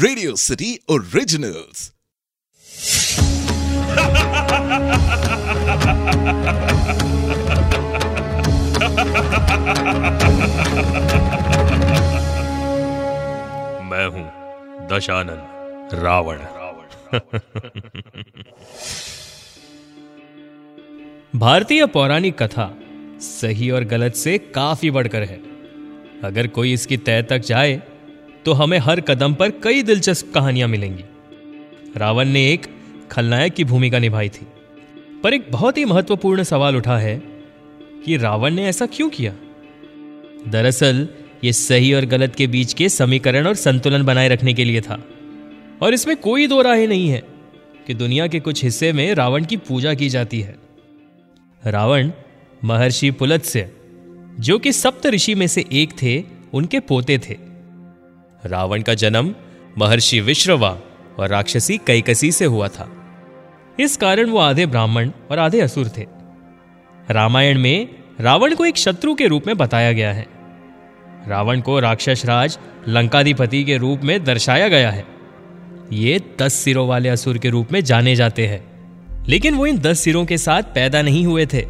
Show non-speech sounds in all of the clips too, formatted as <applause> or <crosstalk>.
Radio city originals मैं हूँ दशानन रावण। <laughs> भारतीय पौराणिक कथा सही और गलत से काफ़ी बढ़कर है। अगर कोई इसकी तय तक जाए तो हमें हर कदम पर कई दिलचस्प कहानियाँ मिलेंगी। रावण ने एक खलनायक की भूमिका निभाई थी, पर एक बहुत ही महत्वपूर्ण सवाल उठा है कि रावण ने ऐसा क्यों किया? दरअसल, ये सही और गलत के बीच के समीकरण और संतुलन बनाए रखने के लिए था, और इसमें कोई दो राय नहीं है कि दुनिया के कुछ हिस्से में रावण की पूजा की जाती है। रावण महर्षि पुलत्स्य, जो कि सप्त ऋषि में से एक थे, उनके पोते थे। रावण का जन्म महर्षि विश्रवा और राक्षसी कैकसी से हुआ था। इस कारण वो आधे ब्राह्मण और आधे असुर थे। रामायण में रावण को एक शत्रु के रूप में बताया गया है। रावण को राक्षस राज लंकाधिपति के रूप में दर्शाया गया है। ये दस सिरों वाले असुर के रूप में जाने जाते हैं। लेकिन वो इन दस सिरों के साथ पैदा नहीं हुए थे।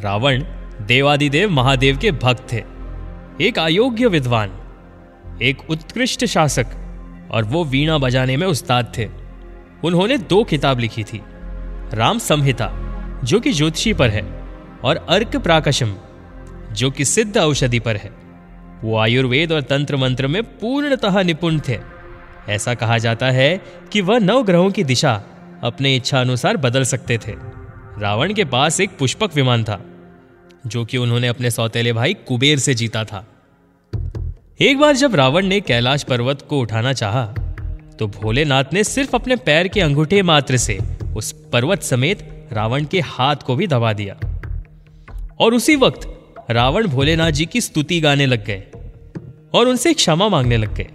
रावण देवादिदेव महादेव के भक्त थे। एक अयोग्य विद्वान। एक उत्कृष्ट शासक और वो वीणा बजाने में उस्ताद थे। उन्होंने दो किताब लिखी थी, राम संहिता, जो कि ज्योतिषी पर है, और अर्क प्राकशम जो कि सिद्ध औषधि पर है। वो आयुर्वेद और तंत्र मंत्र में पूर्णतः निपुण थे। ऐसा कहा जाता है कि वह नव ग्रहों की दिशा अपने इच्छा अनुसार बदल सकते थे। रावण के पास एक पुष्पक विमान था, जो कि उन्होंने अपने सौतेले भाई कुबेर से जीता था। एक बार जब रावण ने कैलाश पर्वत को उठाना चाहा, तो भोलेनाथ ने सिर्फ़ अपने पैर के अंगूठे मात्र से उस पर्वत समेत रावण के हाथ को भी दबा दिया। और उसी वक्त रावण भोलेनाथ जी की स्तुति गाने लग गए और उनसे क्षमा मांगने लग गए।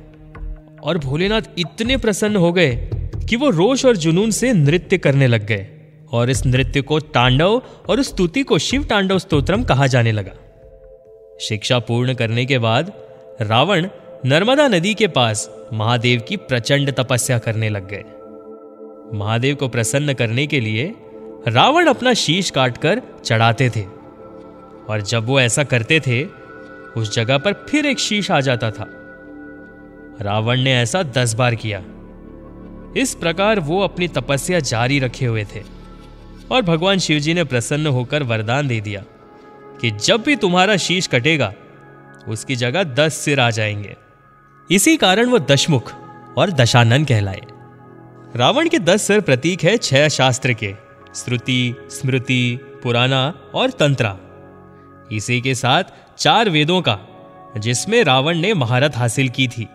और भोलेनाथ इतने प्रसन्न हो गए कि वो रोष और जुनून से नृत्य करने लग गए और इस नृत्य को तांडव और स्तुति को शिव तांडव स्तोत्रम कहा जाने लगा। शिक्षा पूर्ण करने के बाद रावण नर्मदा नदी के पास महादेव की प्रचंड तपस्या करने लग गए। महादेव को प्रसन्न करने के लिए रावण अपना शीश काटकर चढ़ाते थे। और जब वो ऐसा करते थे, उस जगह पर फिर एक शीश आ जाता था। रावण ने ऐसा दस बार किया। इस प्रकार वो अपनी तपस्या जारी रखे हुए थे। और भगवान शिवजी ने प्रसन्न होकर वरदान दे दिया कि जब भी तुम्हारा शीश कटेगा उसकी जगह दस सिर आ जाएँगे। इसी कारण वो दशमुख और दशानन कहलाए। रावण के दस सिर प्रतीक है छह शास्त्र के, श्रुति, स्मृति पुराना और तंत्रा। इसी के साथ चार वेदों का, जिसमें रावण ने महारत हासिल की थी।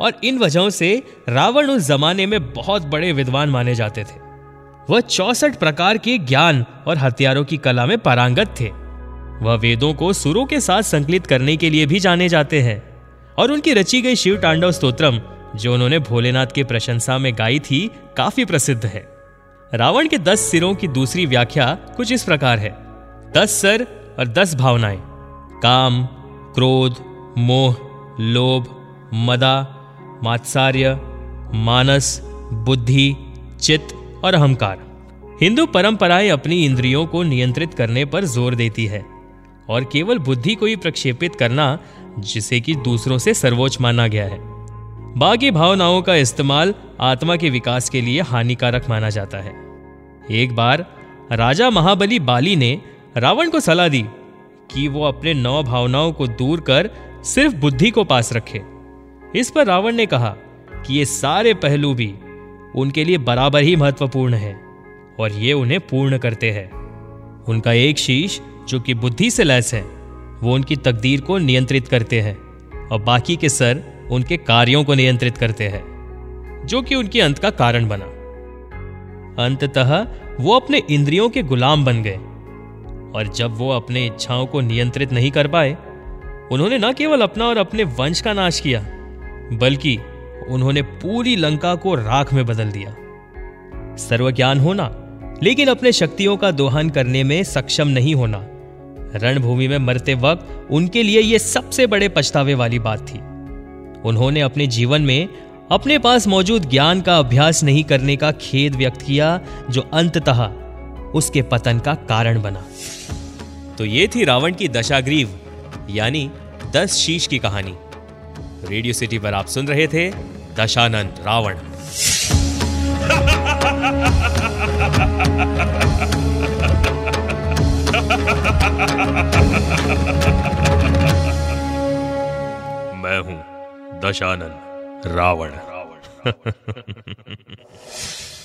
और इन वजहों से रावण उस जमाने में बहुत बड़े विद्वान माने जाते थे। वह चौसठ प्रकार के ज्ञान और हथियारों की कला में पारंगत थे। वह वेदों को सुरों के साथ संकलित करने के लिए भी जाने जाते हैं। और उनकी रची गई शिव तांडव स्तोत्रम, जो उन्होंने भोलेनाथ की प्रशंसा में गाई थी, काफ़ी प्रसिद्ध है। रावण के दस सिरों की दूसरी व्याख्या कुछ इस प्रकार है। दस सर और दस भावनाएँ। काम, क्रोध, मोह, लोभ, मदा, मात्सार्य, मानस, बुद्धि, चित्त और अहंकार। हिंदू परंपराएँ अपनी इंद्रियों को नियंत्रित करने पर ज़ोर देती है। और केवल बुद्धि को ही प्रक्षेपित करना, जिसे कि दूसरों से सर्वोच्च माना गया है। बाकी भावनाओं का इस्तेमाल आत्मा के विकास के लिए हानिकारक माना जाता है। एक बार राजा महाबली बाली ने रावण को सलाह दी कि वो अपने नौ भावनाओं को दूर कर सिर्फ़ बुद्धि को पास रखे। इस पर रावण ने कहा कि ये सारे पहलू भी उनके लिए बराबर ही महत्वपूर्ण है और ये उन्हें पूर्ण करते हैं। उनका एक शीश जो कि बुद्धि से लैस है, वो उनकी तकदीर को नियंत्रित करते हैं और बाकी के सर उनके कार्यों को नियंत्रित करते हैं, जो कि उनके अंत का कारण बना। अंततः वो अपने इंद्रियों के गुलाम बन गए और जब वो अपने इच्छाओं को नियंत्रित नहीं कर पाए, उन्होंने न केवल अपना और अपने वंश का नाश किया, बल्कि उन्होंने पूरी लंका को राख में बदल दिया। सर्वज्ञान होना, लेकिन अपने शक्तियों का दोहन करने में सक्षम नहीं होना रणभूमि में मरते वक्त उनके लिए यह सबसे बड़े पछतावे वाली बात थी। उन्होंने अपने जीवन में अपने पास मौजूद ज्ञान का अभ्यास नहीं करने का खेद व्यक्त किया, जो अंततः उसके पतन का कारण बना। तो ये थी रावण की दशाग्रीव, यानी दस शीश की कहानी। रेडियो सिटी पर आप सुन रहे थे दशानंद रावण। <laughs> मैं हूँ दशानन रावण। रावण <laughs>